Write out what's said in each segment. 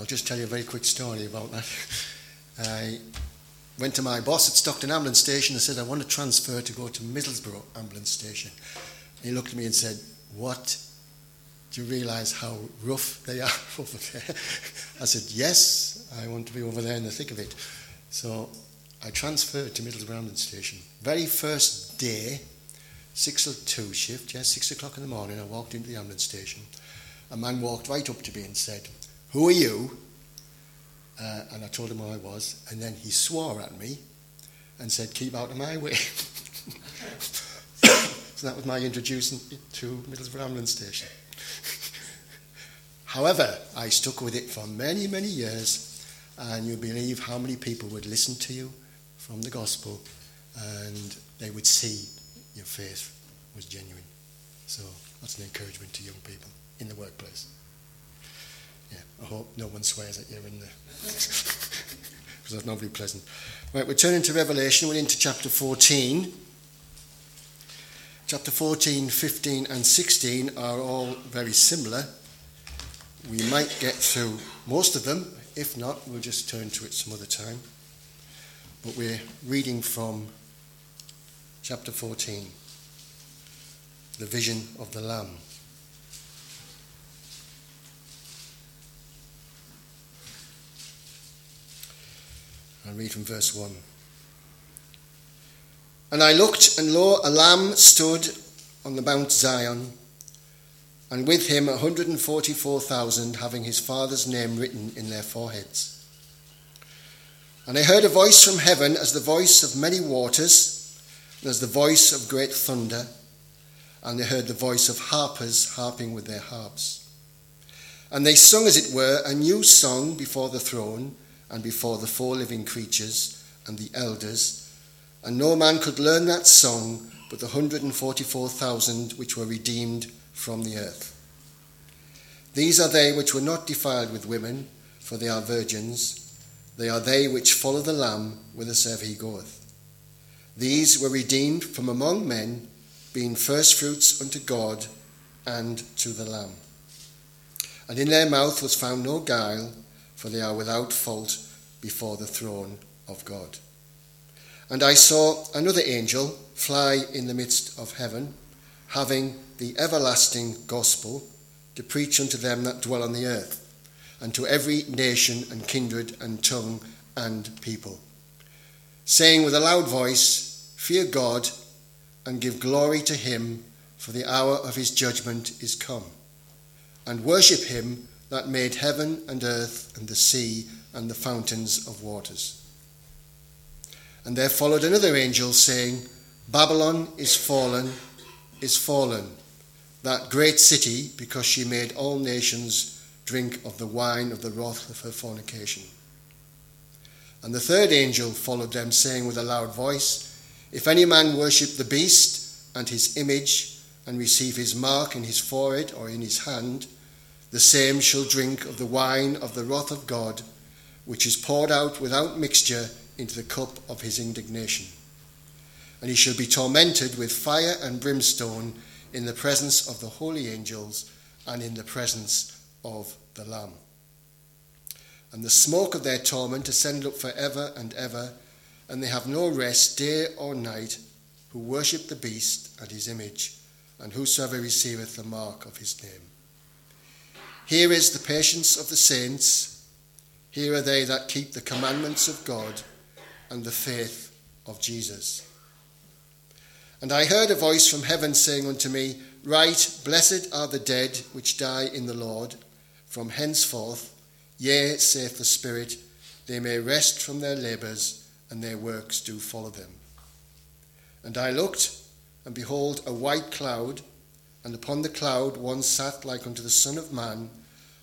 I'll just tell you a very quick story about that. I went to my boss at Stockton Ambulance Station and said, I want to transfer to go to Middlesbrough Ambulance Station. He looked at me and said, What? Do you realise how rough they are over there? I said, Yes, I want to be over there in the thick of it. So I transferred to Middlesbrough Ambulance Station. Very first day, six or two shift, yeah, six o'clock in the morning, I walked into the ambulance station. A man walked right up to me and said, Who are you? Uh, and I told him who I was, and then he swore at me and said, Keep out of my way. so that was my introduction to Middlesbrough Ambulance Station. However, I stuck with it for many, many years, and you believe how many people would listen to you from the gospel and they would see your faith was genuine. So that's an encouragement to young people in the workplace. Yeah, I hope no one swears at you in there. because that's not very pleasant. Right, we're turning to Revelation. We're into chapter 14. Chapter 14, 15, and 16 are all very similar. We might get through most of them. If not, we'll just turn to it some other time. But we're reading from chapter 14, the vision of the Lamb. I'll read from verse 1. And I looked, and lo, a lamb stood on the Mount Zion, and with him a 144,000 having his father's name written in their foreheads. And I heard a voice from heaven as the voice of many waters, and as the voice of great thunder, and they heard the voice of harpers harping with their harps. And they sung, as it were, a new song before the throne and before the four living creatures and the elders. And no man could learn that song but the 144,000 which were redeemed from the earth. These are they which were not defiled with women, for they are virgins. They are they which follow the Lamb whithersoever he goeth. These were redeemed from among men, being firstfruits unto God and to the Lamb. And in their mouth was found no guile for they are without fault before the throne of God. And I saw another angel fly in the midst of heaven, having the everlasting gospel to preach unto them that dwell on the earth, and to every nation and kindred and tongue and people, saying with a loud voice, Fear God and give glory to him, for the hour of his judgment is come, and worship him that made heaven and earth and the sea and the fountains of waters. And there followed another angel saying, Babylon is fallen, is fallen, that great city, because she made all nations drink of the wine of the wrath of her fornication. And the third angel followed them, saying with a loud voice, If any man worship the beast and his image, and receive his mark in his forehead or in his hand, the same shall drink of the wine of the wrath of God, which is poured out without mixture into the cup of his indignation. And he shall be tormented with fire and brimstone in the presence of the holy angels and in the presence of the Lamb. And the smoke of their torment ascended up for ever and ever, and they have no rest day or night who worship the beast and his image, and whosoever receiveth the mark of his name. Here is the patience of the saints. Here are they that keep the commandments of God and the faith of Jesus. And I heard a voice from heaven saying unto me, Write, blessed are the dead which die in the Lord from henceforth. Yea, saith the Spirit, they may rest from their labours, and their works do follow them. And I looked, and behold, a white cloud, and upon the cloud one sat like unto the Son of Man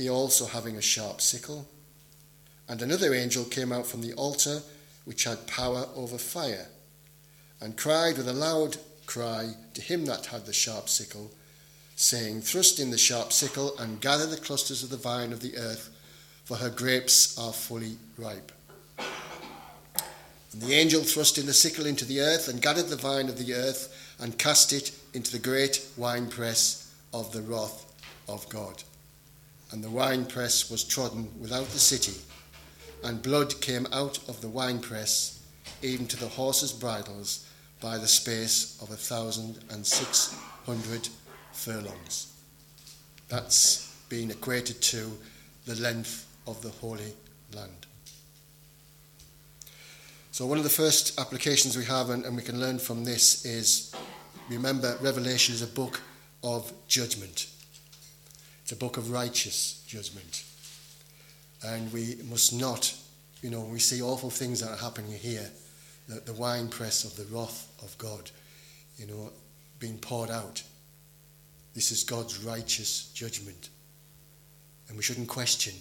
he also having a sharp sickle. And another angel came out from the altar, which had power over fire, and cried with a loud cry to him that had the sharp sickle, saying, Thrust in the sharp sickle, and gather the clusters of the vine of the earth, for her grapes are fully ripe. And the angel thrust in the sickle into the earth, and gathered the vine of the earth, and cast it into the great winepress of the wrath of God. And the winepress was trodden without the city and blood came out of the winepress, even to the horses' bridles, by the space of a thousand and six hundred furlongs. That's being equated to the length of the Holy Land. So, one of the first applications we have, and, and we can learn from this, is remember, Revelation is a book of judgment, a book of righteous judgment. And we must not, you know, we see awful things that are happening here, the, the wine press of the wrath of God, you know, being poured out. This is God's righteous judgment. And we shouldn't question.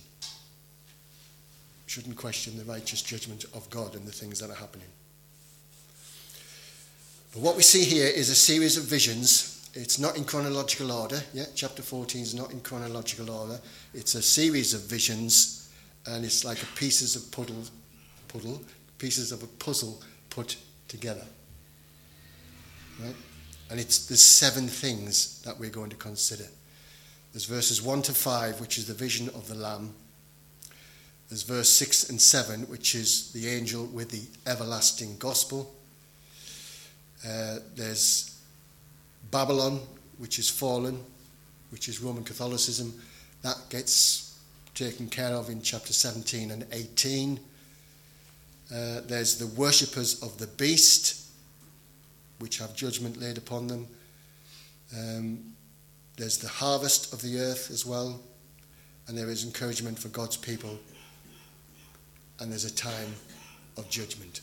Shouldn't question the righteous judgment of God and the things that are happening. But what we see here is a series of visions. It's not in chronological order. Yeah, chapter 14 is not in chronological order. It's a series of visions and it's like pieces of puddle, puddle, pieces of a puzzle put together. Right? And it's the seven things that we're going to consider. There's verses 1 to 5, which is the vision of the Lamb. There's verse 6 and 7, which is the angel with the everlasting gospel. Uh, there's Babylon, which is fallen, which is Roman Catholicism. That gets taken care of in chapter 17 and 18. Uh, there's the worshippers of the beast, which have judgment laid upon them. Um, there's the harvest of the earth as well, and there is encouragement for God's people, and there's a time of judgment.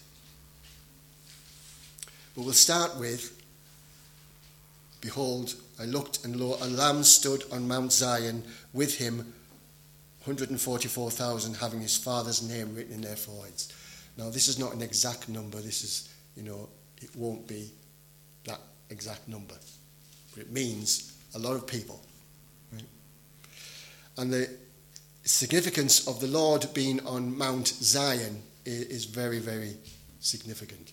But we'll start with Behold, I looked, and lo, a lamb stood on Mount Zion, with him 144,000 having his father's name written in their foreheads. Now, this is not an exact number. This is, you know, it won't be that exact number. But it means a lot of people. Right? And the significance of the Lord being on Mount Zion is very, very significant.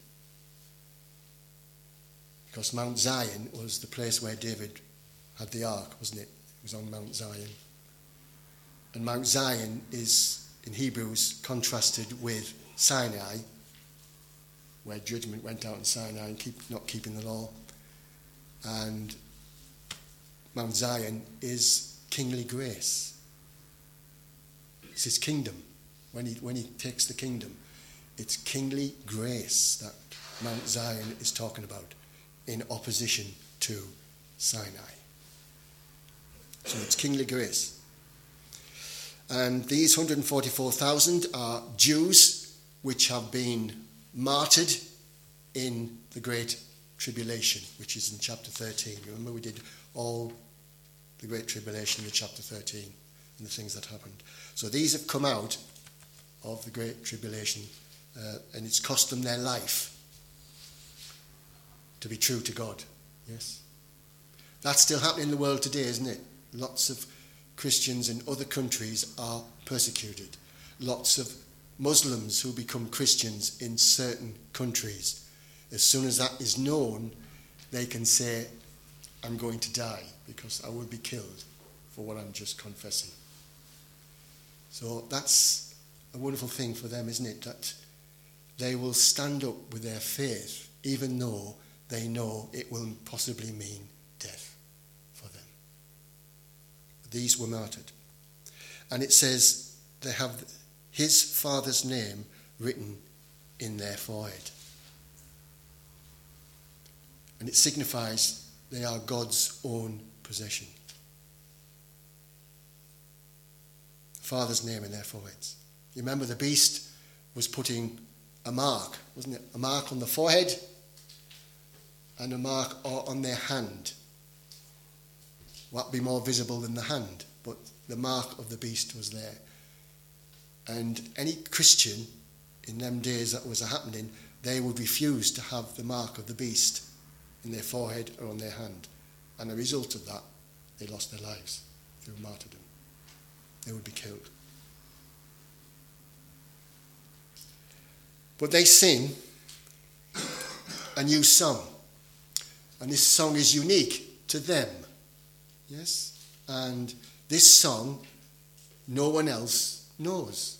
Because Mount Zion was the place where David had the ark, wasn't it? It was on Mount Zion. And Mount Zion is, in Hebrews, contrasted with Sinai, where judgment went out in Sinai and keep, not keeping the law. And Mount Zion is kingly grace. It's his kingdom. When he, when he takes the kingdom, it's kingly grace that Mount Zion is talking about in opposition to Sinai. So it's kingly grace. And these 144,000 are Jews which have been martyred in the Great Tribulation, which is in chapter 13. Remember, we did all the Great Tribulation in chapter 13 and the things that happened. So these have come out of the Great Tribulation, uh, and it's cost them their life to be true to God. Yes? That's still happening in the world today, isn't it? Lots of Christians in other countries are persecuted. Lots of Muslims who become Christians in certain countries. As soon as that is known, they can say, I'm going to die because I will be killed for what I'm just confessing. So that's a wonderful thing for them, isn't it? That they will stand up with their faith, even though they know it will possibly mean death for them. these were martyred. And it says they have his father's name written in their forehead. And it signifies they are God's own possession. Father's name in their foreheads. You remember the beast was putting a mark, wasn't it? A mark on the forehead and a mark on their hand what be more visible than the hand, but the mark of the beast was there. And any Christian in them days that was happening, they would refuse to have the mark of the beast in their forehead or on their hand. And a result of that, they lost their lives through martyrdom. They would be killed. But they sing a new song. And this song is unique to them. Yes? And this song, no one else knows.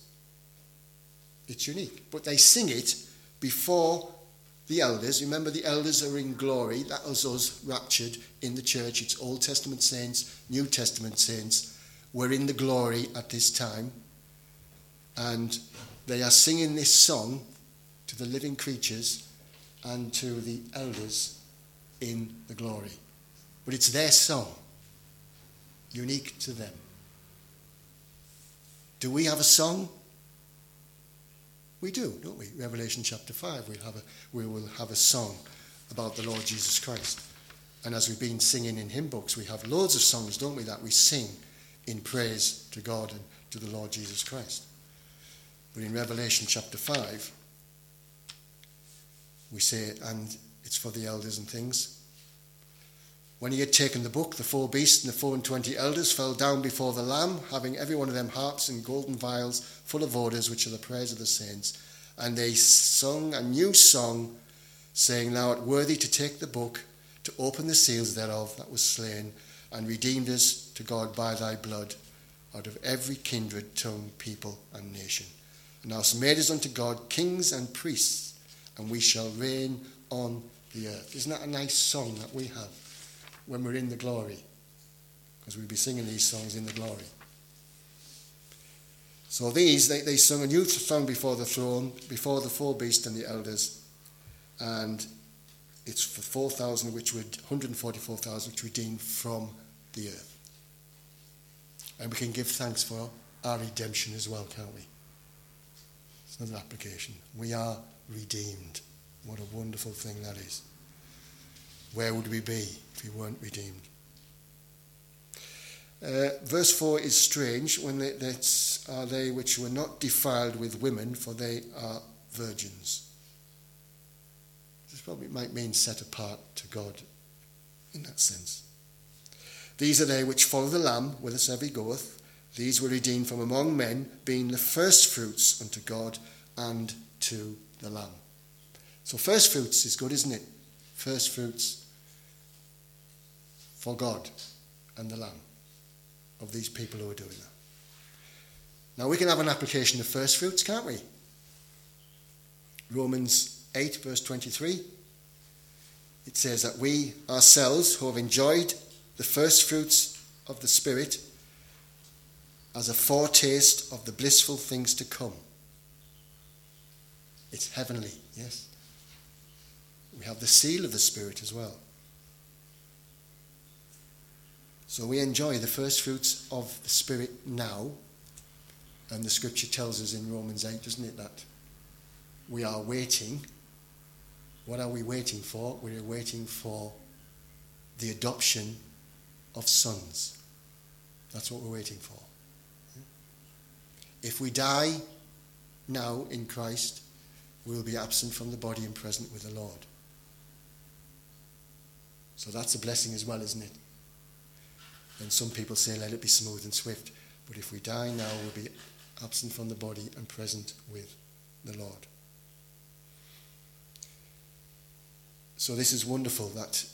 It's unique. But they sing it before the elders. Remember, the elders are in glory. That was us raptured in the church. It's Old Testament saints, New Testament saints. We're in the glory at this time. And they are singing this song to the living creatures and to the elders in the glory. But it's their song, unique to them. Do we have a song? We do, don't we? Revelation chapter 5, we'll have a, we will have a song about the Lord Jesus Christ. And as we've been singing in hymn books, we have loads of songs, don't we, that we sing in praise to God and to the Lord Jesus Christ. But in Revelation chapter 5, we say, and it's for the elders and things. When he had taken the book, the four beasts and the four and twenty elders fell down before the Lamb, having every one of them harps and golden vials full of odors, which are the prayers of the saints. And they sung a new song, saying, Thou art worthy to take the book, to open the seals thereof that was slain, and redeemed us to God by thy blood, out of every kindred, tongue, people, and nation. And thou hast made us unto God kings and priests, and we shall reign on the earth. Isn't that a nice song that we have? When we're in the glory. Because we'll be singing these songs in the glory. So these, they, they sung a new song before the throne, before the four beasts and the elders. And it's for 4,000, which would, 144,000, which redeemed from the earth. And we can give thanks for our redemption as well, can't we? It's another application. We are redeemed. What a wonderful thing that is. Where would we be if we weren't redeemed? Uh, verse 4 is strange when they, that's are they which were not defiled with women, for they are virgins. This probably might mean set apart to God in that sense. These are they which follow the Lamb whithersoever he goeth. These were redeemed from among men, being the firstfruits unto God and to the Lamb. So firstfruits is good, isn't it? Firstfruits for God and the Lamb of these people who are doing that. Now we can have an application of first fruits, can't we? Romans 8, verse 23. It says that we ourselves, who have enjoyed the first fruits of the Spirit, as a foretaste of the blissful things to come. It's heavenly, yes. We have the seal of the Spirit as well. So we enjoy the first fruits of the Spirit now. And the scripture tells us in Romans 8, doesn't it, that we are waiting. What are we waiting for? We are waiting for the adoption of sons. That's what we're waiting for. If we die now in Christ, we will be absent from the body and present with the Lord. So that's a blessing as well, isn't it? And some people say, let it be smooth and swift. But if we die now, we'll be absent from the body and present with the Lord. So this is wonderful that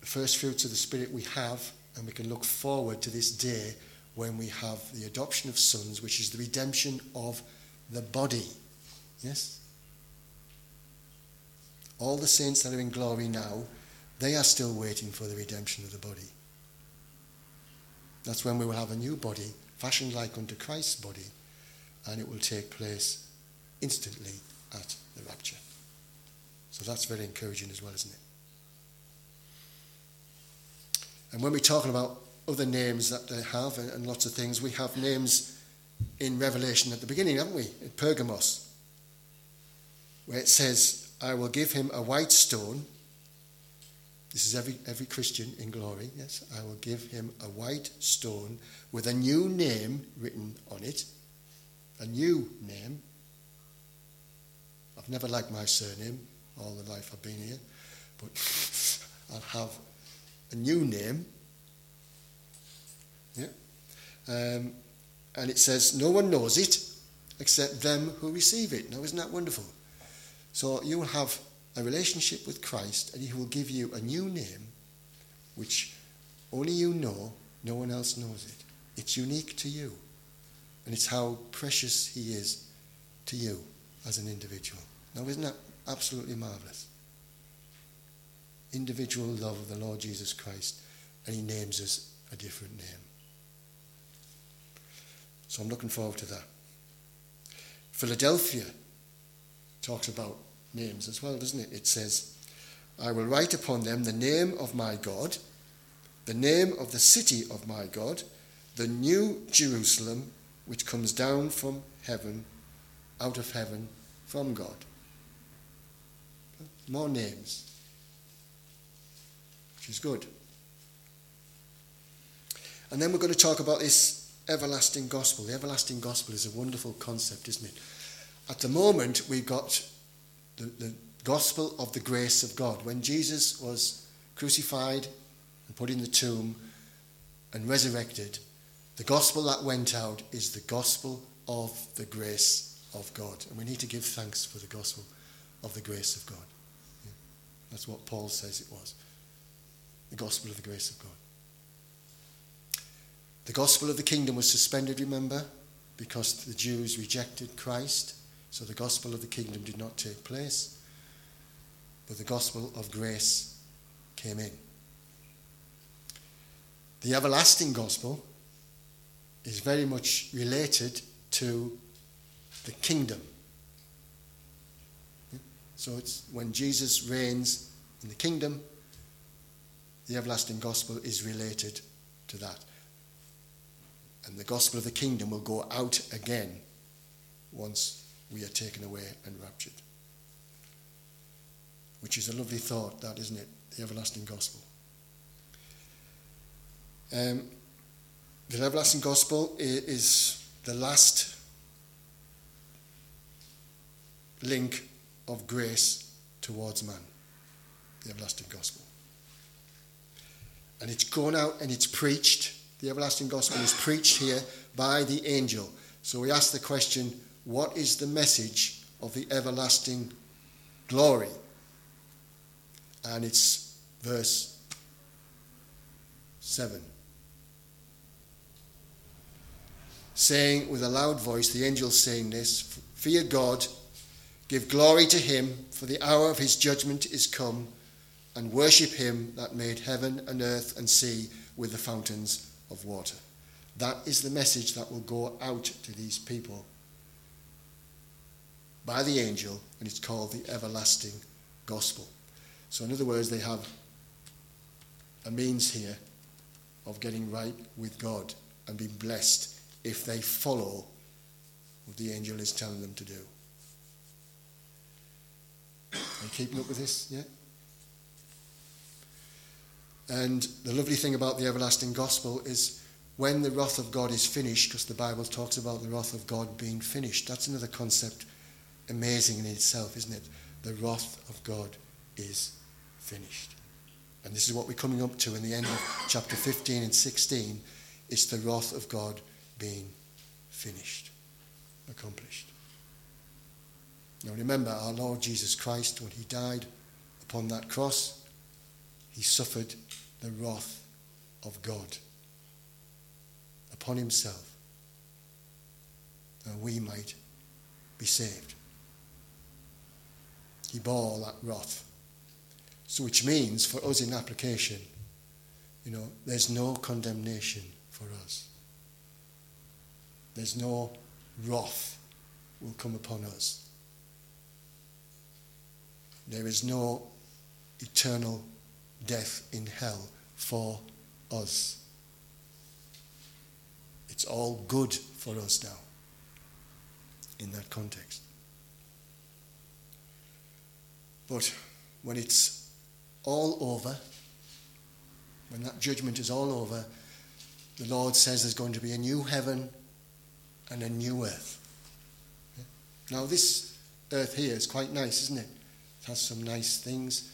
the first fruits of the Spirit we have, and we can look forward to this day when we have the adoption of sons, which is the redemption of the body. Yes? All the saints that are in glory now, they are still waiting for the redemption of the body. That's when we will have a new body, fashioned like unto Christ's body, and it will take place instantly at the rapture. So that's very encouraging as well, isn't it? And when we're talking about other names that they have and, lots of things, we have names in Revelation at the beginning, haven't we? In Pergamos, where it says, I will give him a white stone this is every, every Christian in glory. Yes, I will give him a white stone with a new name written on it. a new name. I've never liked my surname all the life I've been here, but I'll have a new name. Yeah. Um, and it says, No one knows it except them who receive it. Now, isn't that wonderful? So you will have a relationship with Christ, and He will give you a new name which only you know, no one else knows it. It's unique to you. And it's how precious He is to you as an individual. Now, isn't that absolutely marvelous? Individual love of the Lord Jesus Christ, and He names us a different name. So I'm looking forward to that. Philadelphia talks about names as well, doesn't it? It says, I will write upon them the name of my God, the name of the city of my God, the new Jerusalem, which comes down from heaven, out of heaven, from God. More names, which is good. And then we're going to talk about this everlasting gospel. The everlasting gospel is a wonderful concept, isn't it? At the moment, we've got the, the gospel of the grace of God. When Jesus was crucified and put in the tomb and resurrected, the gospel that went out is the gospel of the grace of God. And we need to give thanks for the gospel of the grace of God. Yeah. That's what Paul says it was the gospel of the grace of God. The gospel of the kingdom was suspended, remember, because the Jews rejected Christ. So the gospel of the kingdom did not take place. But the gospel of grace came in. The everlasting gospel is very much related to the kingdom. So it's when Jesus reigns in the kingdom, the everlasting gospel is related to that. And the gospel of the kingdom will go out again once we are taken away and raptured. Which is a lovely thought, that, isn't it? The everlasting gospel. Um, the everlasting gospel is the last link of grace towards man. The everlasting gospel. And it's gone out and it's preached the everlasting gospel is preached here by the angel. So we ask the question what is the message of the everlasting glory? And it's verse 7. Saying with a loud voice, the angel saying this Fear God, give glory to him, for the hour of his judgment is come, and worship him that made heaven and earth and sea with the fountains of water. That is the message that will go out to these people by the angel, and it's called the everlasting gospel. So, in other words, they have a means here of getting right with God and being blessed if they follow what the angel is telling them to do. Are you keeping up with this? Yeah? And the lovely thing about the everlasting gospel is when the wrath of God is finished, because the Bible talks about the wrath of God being finished. That's another concept, amazing in itself, isn't it? The wrath of God is finished. And this is what we're coming up to in the end of chapter 15 and 16. It's the wrath of God being finished, accomplished. Now remember, our Lord Jesus Christ, when he died upon that cross, he suffered the wrath of God upon himself that we might be saved. He bore that wrath. So, which means for us in application, you know, there's no condemnation for us. There's no wrath will come upon us. There is no eternal death in hell for us. It's all good for us now in that context. But when it's all over, when that judgment is all over, the Lord says there's going to be a new heaven and a new earth. Now, this earth here is quite nice, isn't it? It has some nice things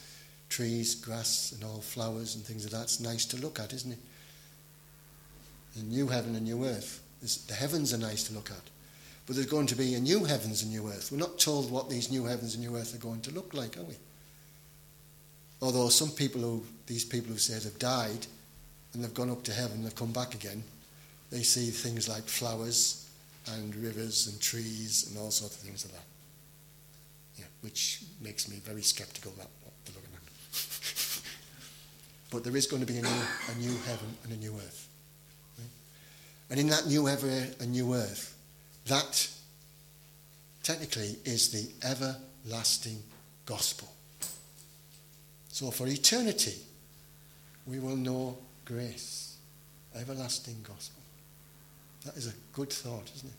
trees, grass, and all flowers and things like that. It's nice to look at, isn't it? The new heaven and a new earth. the heavens are nice to look at. But there's going to be a new heavens and new earth. We're not told what these new heavens and new earth are going to look like, are we? Although some people who, these people who said have died and they've gone up to heaven, and they've come back again, they see things like flowers and rivers and trees and all sorts of things like that. Yeah, which makes me very sceptical about what they're looking at. but there is going to be a new, a new heaven and a new earth. Right? And in that new heaven and new earth, that technically is the everlasting gospel. So for eternity, we will know grace, everlasting gospel. That is a good thought, isn't it?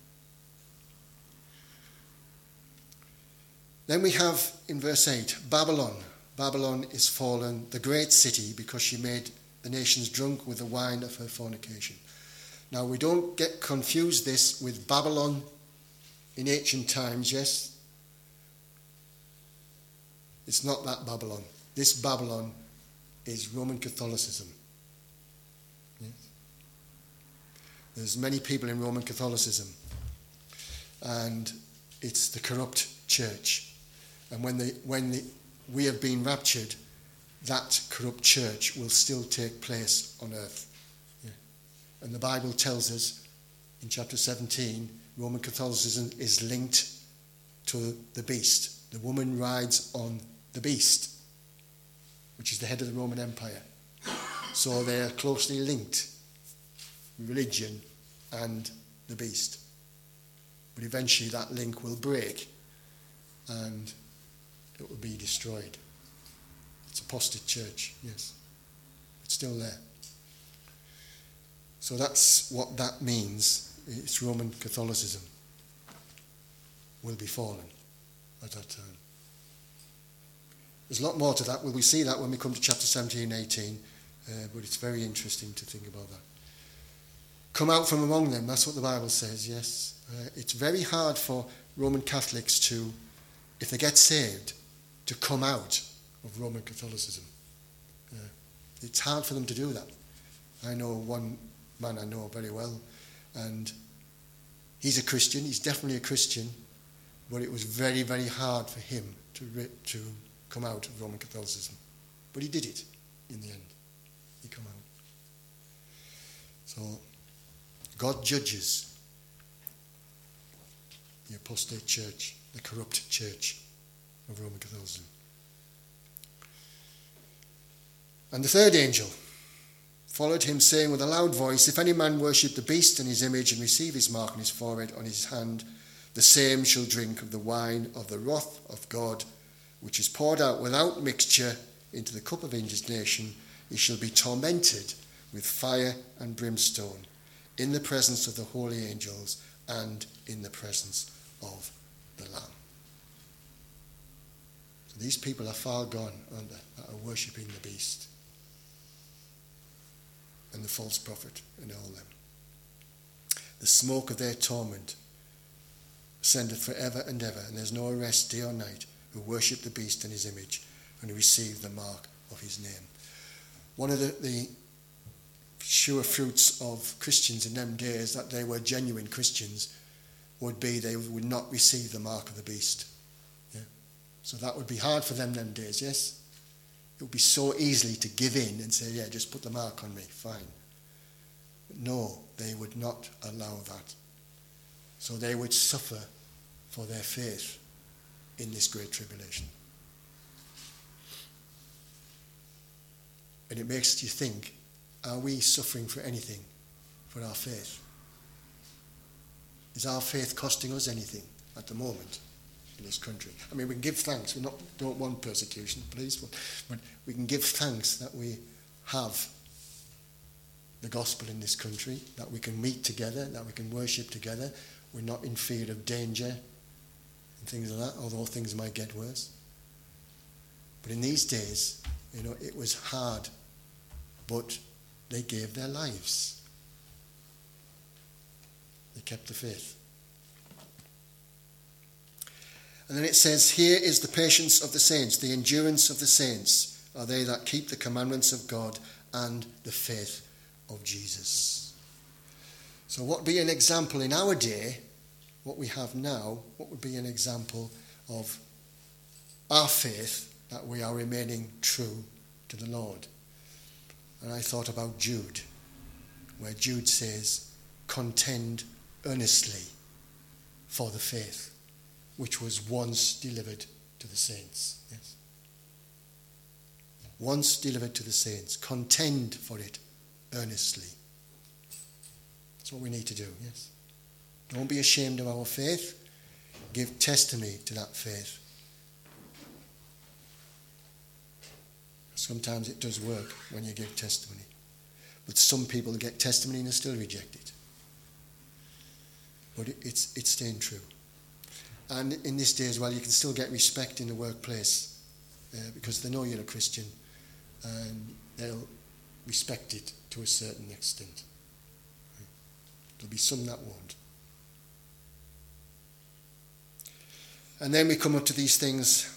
Then we have in verse 8 Babylon. Babylon is fallen, the great city, because she made the nations drunk with the wine of her fornication. Now, we don't get confused this with Babylon in ancient times, yes? It's not that Babylon. This Babylon is Roman Catholicism. Yes? There's many people in Roman Catholicism, and it's the corrupt church. And when, the, when the, we have been raptured, that corrupt church will still take place on earth. And the Bible tells us in chapter 17 Roman Catholicism is linked to the beast. The woman rides on the beast which is the head of the Roman Empire. So they are closely linked religion and the beast. But eventually that link will break and it will be destroyed. It's apostate church, yes. It's still there. So that's what that means. It's Roman Catholicism will be fallen at that time. There's a lot more to that. Well, we see that when we come to chapter 17 and 18, uh, but it's very interesting to think about that. Come out from among them, that's what the Bible says, yes. Uh, it's very hard for Roman Catholics to, if they get saved, to come out of Roman Catholicism. Uh, it's hard for them to do that. I know one man I know very well, and he's a Christian, he's definitely a Christian, but it was very, very hard for him to, to come out of Roman Catholicism. But he did it in the end. He came out. So God judges the apostate church, the corrupt church of Roman Catholicism. And the third angel followed him, saying with a loud voice, If any man worship the beast and his image and receive his mark on his forehead, on his hand, the same shall drink of the wine of the wrath of God which is poured out without mixture into the cup of indignation, he shall be tormented with fire and brimstone in the presence of the holy angels and in the presence of the Lamb. So these people are far gone, aren't they, that are worshipping the beast and the false prophet and all them. The smoke of their torment ascendeth for ever and ever, and there's no rest day or night who worship the beast and his image and who receive the mark of his name. One of the, the sure fruits of Christians in them days, that they were genuine Christians, would be they would not receive the mark of the beast. Yeah? So that would be hard for them them days, yes? It would be so easily to give in and say, yeah, just put the mark on me, fine. But no, they would not allow that. So they would suffer for their faith in this great tribulation. And it makes you think are we suffering for anything for our faith? Is our faith costing us anything at the moment in this country? I mean, we can give thanks. We not, don't want persecution, please, but, but we can give thanks that we have the gospel in this country, that we can meet together, that we can worship together. We're not in fear of danger and things like that, although things might get worse. But in these days, you know, it was hard, but they gave their lives. They kept the faith. And then it says, Here is the patience of the saints, the endurance of the saints are they that keep the commandments of God and the faith of Jesus. So, what would be an example in our day, what we have now, what would be an example of our faith that we are remaining true to the Lord? And I thought about Jude, where Jude says, Contend earnestly for the faith which was once delivered to the saints. Yes. Once delivered to the saints. Contend for it earnestly. That's what we need to do, yes. Don't be ashamed of our faith. Give testimony to that faith. Sometimes it does work when you give testimony. But some people get testimony and still reject it. But it's, it's staying true. And in this day as well, you can still get respect in the workplace uh, because they know you're a Christian and they'll respect it to a certain extent. There'll be some that won't. And then we come up to these things.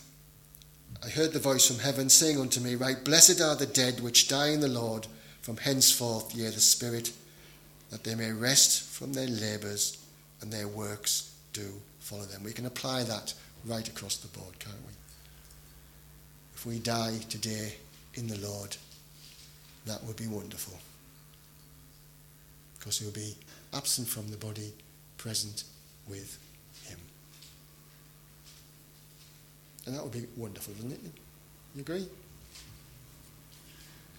I heard the voice from heaven saying unto me, Right, blessed are the dead which die in the Lord from henceforth, yea, the Spirit, that they may rest from their labours and their works do follow them. We can apply that right across the board, can't we? If we die today in the Lord, that would be wonderful. Because we'll be absent from the body, present with Him. And that would be wonderful, wouldn't it? You agree?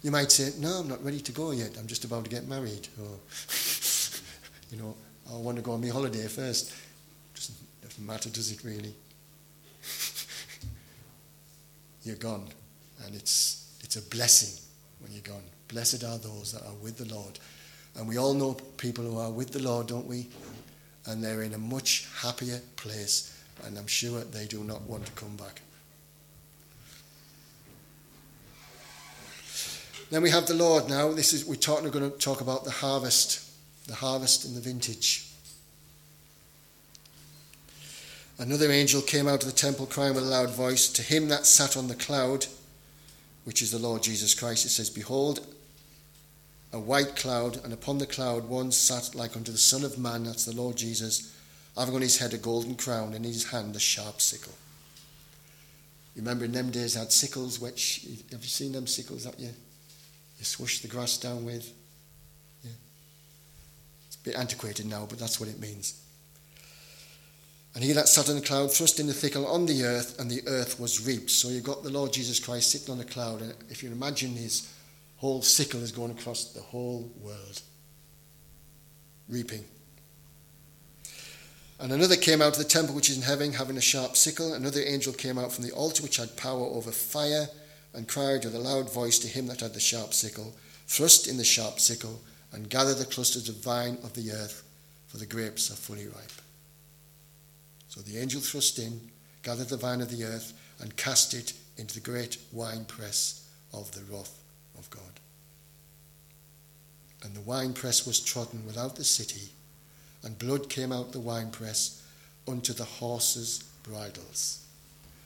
You might say, No, I'm not ready to go yet. I'm just about to get married. Or, you know, I want to go on my holiday first matter, does it really? you're gone. And it's, it's a blessing when you're gone. Blessed are those that are with the Lord. And we all know people who are with the Lord, don't we? And they're in a much happier place. And I'm sure they do not want to come back. Then we have the Lord now. This is we're talking, we're going to talk about the harvest, the harvest and the vintage. Another angel came out of the temple crying with a loud voice to him that sat on the cloud, which is the Lord Jesus Christ. It says, Behold, a white cloud, and upon the cloud one sat like unto the Son of Man, that's the Lord Jesus, having on his head a golden crown, and in his hand a sharp sickle. You remember in them days they had sickles, which, have you seen them sickles that you, you swish the grass down with? Yeah. It's a bit antiquated now, but that's what it means. And he that sat on the cloud thrust in the thickle on the earth, and the earth was reaped. So you've got the Lord Jesus Christ sitting on a cloud, and if you imagine his whole sickle is going across the whole world, reaping. And another came out of the temple which is in heaven, having a sharp sickle. Another angel came out from the altar which had power over fire, and cried with a loud voice to him that had the sharp sickle, Thrust in the sharp sickle, and gather the clusters of vine of the earth, for the grapes are fully ripe. So the angel thrust in, gathered the vine of the earth, and cast it into the great winepress of the wrath of God. And the winepress was trodden without the city, and blood came out the winepress unto the horses' bridles.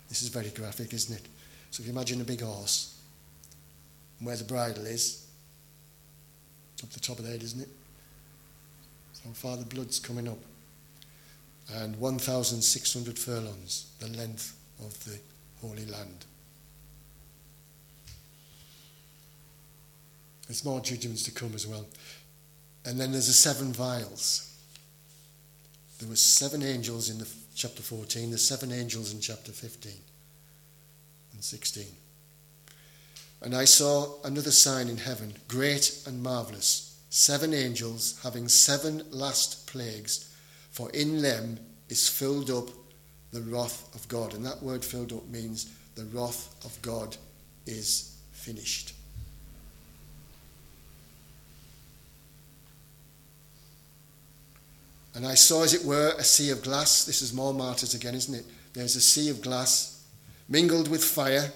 This is very graphic, isn't it? So if you imagine a big horse, and where the bridle is, it's up the top of the head, isn't it? So far the blood's coming up and 1,600 furlongs, the length of the Holy Land. There's more judgments to come as well. And then there's the seven vials. There were seven angels in the chapter 14, there's seven angels in chapter 15 and 16. And I saw another sign in heaven, great and marvelous, seven angels having seven last plagues for in them is filled up the wrath of God. And that word filled up means the wrath of God is finished. And I saw, as it were, a sea of glass. This is more martyrs again, isn't it? There's a sea of glass mingled with fire.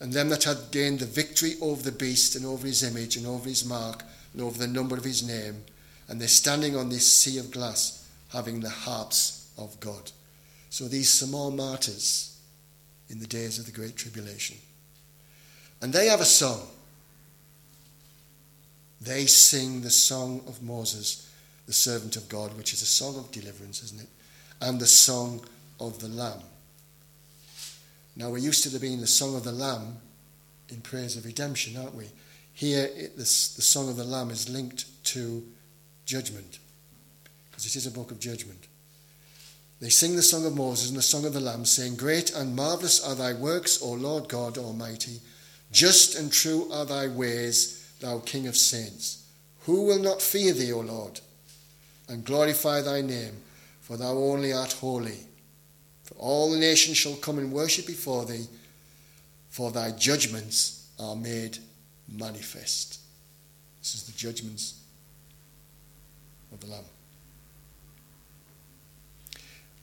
And them that had gained the victory over the beast and over his image and over his mark and over the number of his name and they're standing on this sea of glass having the harps of God. So these small martyrs in the days of the Great Tribulation. And they have a song. They sing the song of Moses, the servant of God, which is a song of deliverance, isn't it? And the song of the Lamb. Now, we're used to there being the song of the Lamb in praise of redemption, aren't we? Here, it, the song of the Lamb is linked to judgment, because it is a book of judgment. They sing the song of Moses and the song of the Lamb, saying, Great and marvellous are thy works, O Lord God Almighty. Just and true are thy ways, thou King of saints. Who will not fear thee, O Lord, and glorify thy name? For thou only art holy. For all the nations shall come and worship before thee, for thy judgments are made manifest. This is the judgments of the Lamb.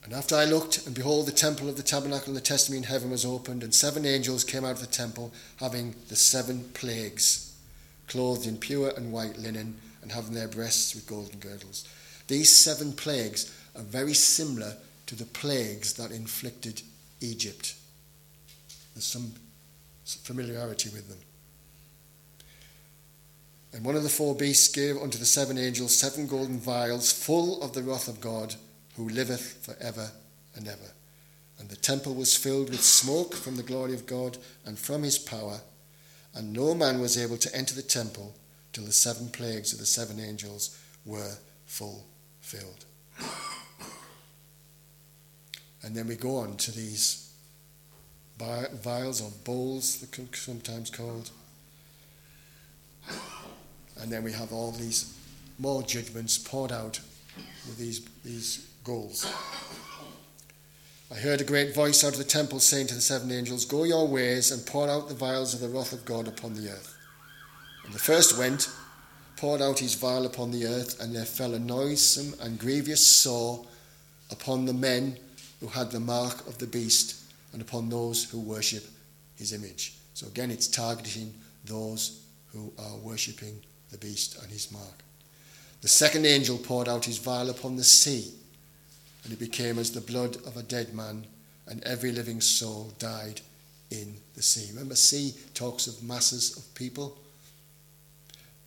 And after I looked, and behold, the temple of the tabernacle and the testimony in heaven was opened, and seven angels came out of the temple, having the seven plagues, clothed in pure and white linen, and having their breasts with golden girdles. These seven plagues are very similar to the plagues that inflicted Egypt. There's some familiarity with them. And one of the four beasts gave unto the seven angels seven golden vials full of the wrath of God, who liveth for ever and ever. And the temple was filled with smoke from the glory of God and from his power, and no man was able to enter the temple till the seven plagues of the seven angels were fulfilled. And then we go on to these vials or bowls, they're sometimes called. And then we have all these more judgments poured out with these, these bowls. I heard a great voice out of the temple saying to the seven angels, Go your ways and pour out the vials of the wrath of God upon the earth. And the first went, poured out his vial upon the earth, and there fell a noisome and grievous sore upon the men who had the mark of the beast and upon those who worship his image. So again, it's targeting those who are worshipping the beast and his mark. The second angel poured out his vial upon the sea, and it became as the blood of a dead man, and every living soul died in the sea. Remember, sea talks of masses of people.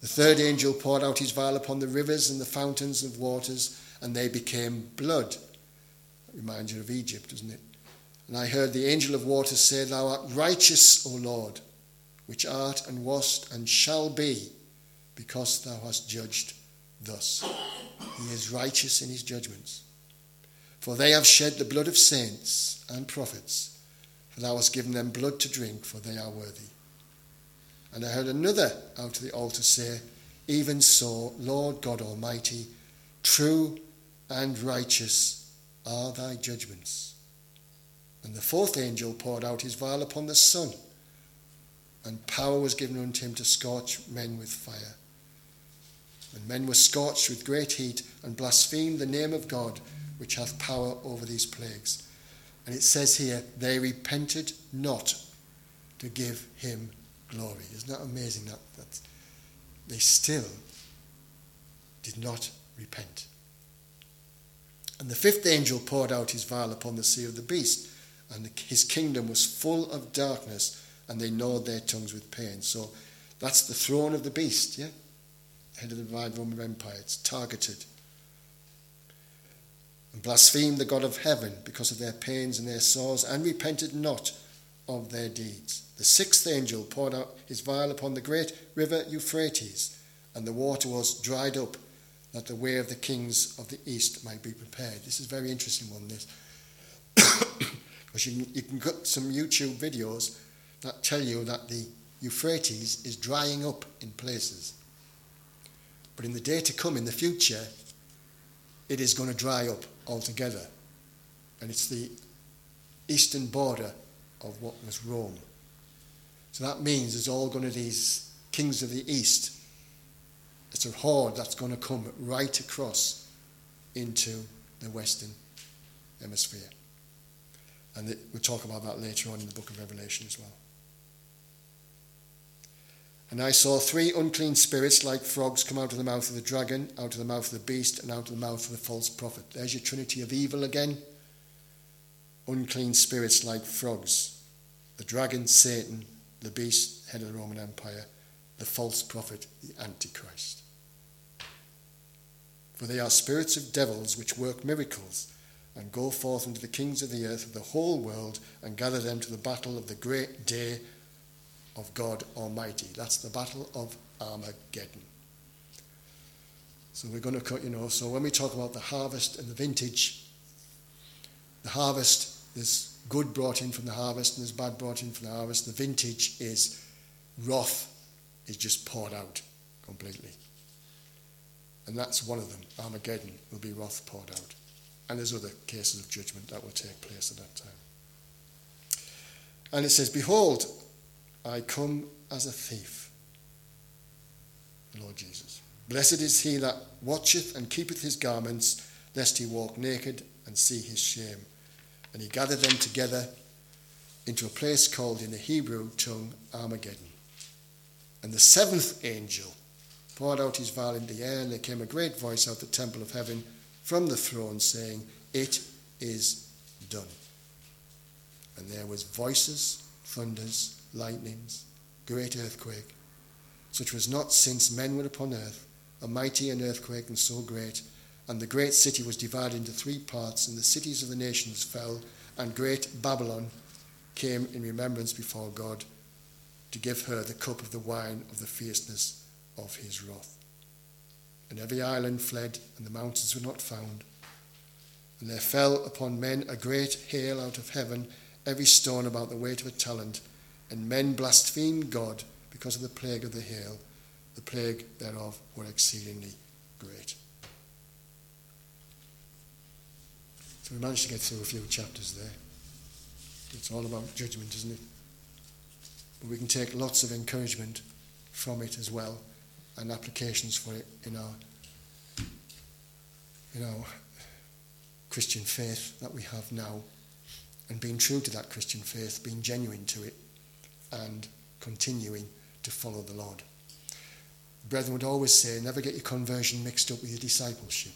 The third angel poured out his vial upon the rivers and the fountains of waters, and they became blood. That reminds you of Egypt, doesn't it? And I heard the angel of waters say, Thou art righteous, O Lord, which art and wast and shall be because thou hast judged thus. He is righteous in his judgments. For they have shed the blood of saints and prophets, for thou hast given them blood to drink, for they are worthy. And I heard another out of the altar say, Even so, Lord God Almighty, true and righteous are thy judgments. And the fourth angel poured out his vial upon the sun, and power was given unto him to scorch men with fire. And men were scorched with great heat and blasphemed the name of God, which hath power over these plagues. And it says here, they repented not to give him glory. Isn't that amazing that, that they still did not repent? And the fifth angel poured out his vial upon the sea of the beast, and his kingdom was full of darkness, and they gnawed their tongues with pain. So that's the throne of the beast, yeah? Head of the divine Roman Empire. It's targeted. And blasphemed the God of heaven because of their pains and their sores, and repented not of their deeds. The sixth angel poured out his vial upon the great river Euphrates, and the water was dried up, that the way of the kings of the east might be prepared. This is a very interesting one, this. because you can, you can get some YouTube videos that tell you that the Euphrates is drying up in places. But in the day to come, in the future, it is going to dry up altogether. And it's the eastern border of what was Rome. So that means there's all going to these kings of the east. It's a horde that's going to come right across into the western hemisphere. And we'll talk about that later on in the book of Revelation as well. And I saw three unclean spirits like frogs come out of the mouth of the dragon, out of the mouth of the beast, and out of the mouth of the false prophet. There's your trinity of evil again. unclean spirits like frogs, the dragon, Satan, the beast, head of the Roman Empire, the false prophet, the Antichrist. For they are spirits of devils which work miracles and go forth unto the kings of the earth of the whole world and gather them to the battle of the great day of God Almighty. That's the battle of Armageddon. So we're going to cut, you know, so when we talk about the harvest and the vintage, the harvest, there's good brought in from the harvest and there's bad brought in from the harvest. The vintage is wrath is just poured out completely. And that's one of them. Armageddon will be wrath poured out. And there's other cases of judgment that will take place at that time. And it says, Behold, I come as a thief. Lord Jesus. Blessed is he that watcheth and keepeth his garments, lest he walk naked and see his shame. And he gathered them together into a place called in the Hebrew tongue Armageddon. And the seventh angel poured out his vial in the air, and there came a great voice out of the temple of heaven from the throne, saying, It is done. And there was voices, thunders, lightnings, great earthquake, such was not since men were upon earth, a mighty an earthquake and so great. And the great city was divided into three parts, and the cities of the nations fell, and great Babylon came in remembrance before God to give her the cup of the wine of the fierceness of his wrath. And every island fled, and the mountains were not found. And there fell upon men a great hail out of heaven, every stone about the weight of a talent. And men blasphemed God because of the plague of the hail. The plague thereof were exceedingly great. So we managed to get through a few chapters there. It's all about judgment, isn't it? But we can take lots of encouragement from it as well and applications for it in our, in our Christian faith that we have now. And being true to that Christian faith, being genuine to it, and continuing to follow the Lord. brethren would always say, never get your conversion mixed up with your discipleship.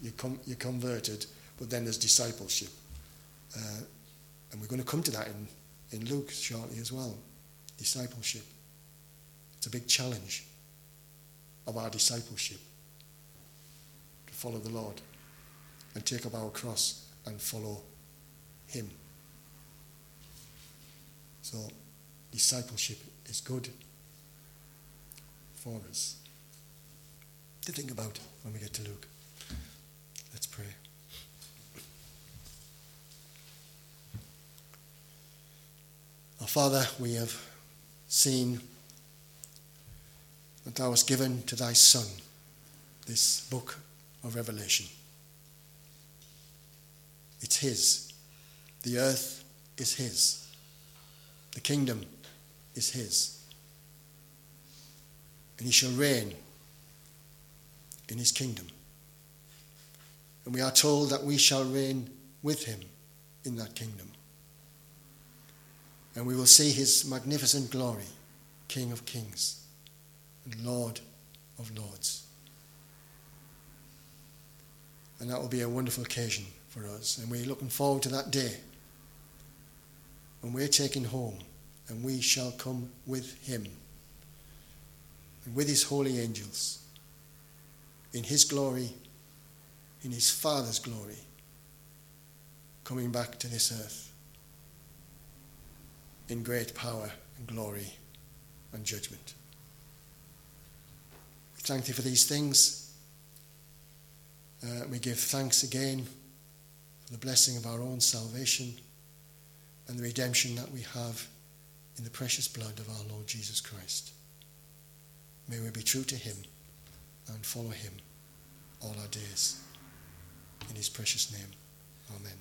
You com- you're converted, but then there's discipleship. Uh, and we're going to come to that in, in Luke shortly as well. Discipleship. It's a big challenge of our discipleship to follow the Lord and take up our cross and follow Him. So, discipleship is good for us to think about when we get to Luke. Let's pray. Our Father, we have seen that thou hast given to thy Son this book of Revelation. It's his. The earth is his. The kingdom is his. And he shall reign in his kingdom. And we are told that we shall reign with him in that kingdom and we will see his magnificent glory, King of kings and Lord of lords. And that will be a wonderful occasion for us. And we're looking forward to that day when we're taken home and we shall come with him and with his holy angels in his glory, in his Father's glory, coming back to this earth in great power and glory and judgment. We thank you for these things. Uh, we give thanks again for the blessing of our own salvation and the redemption that we have in the precious blood of our Lord Jesus Christ. May we be true to him and follow him all our days. In his precious name. Amen.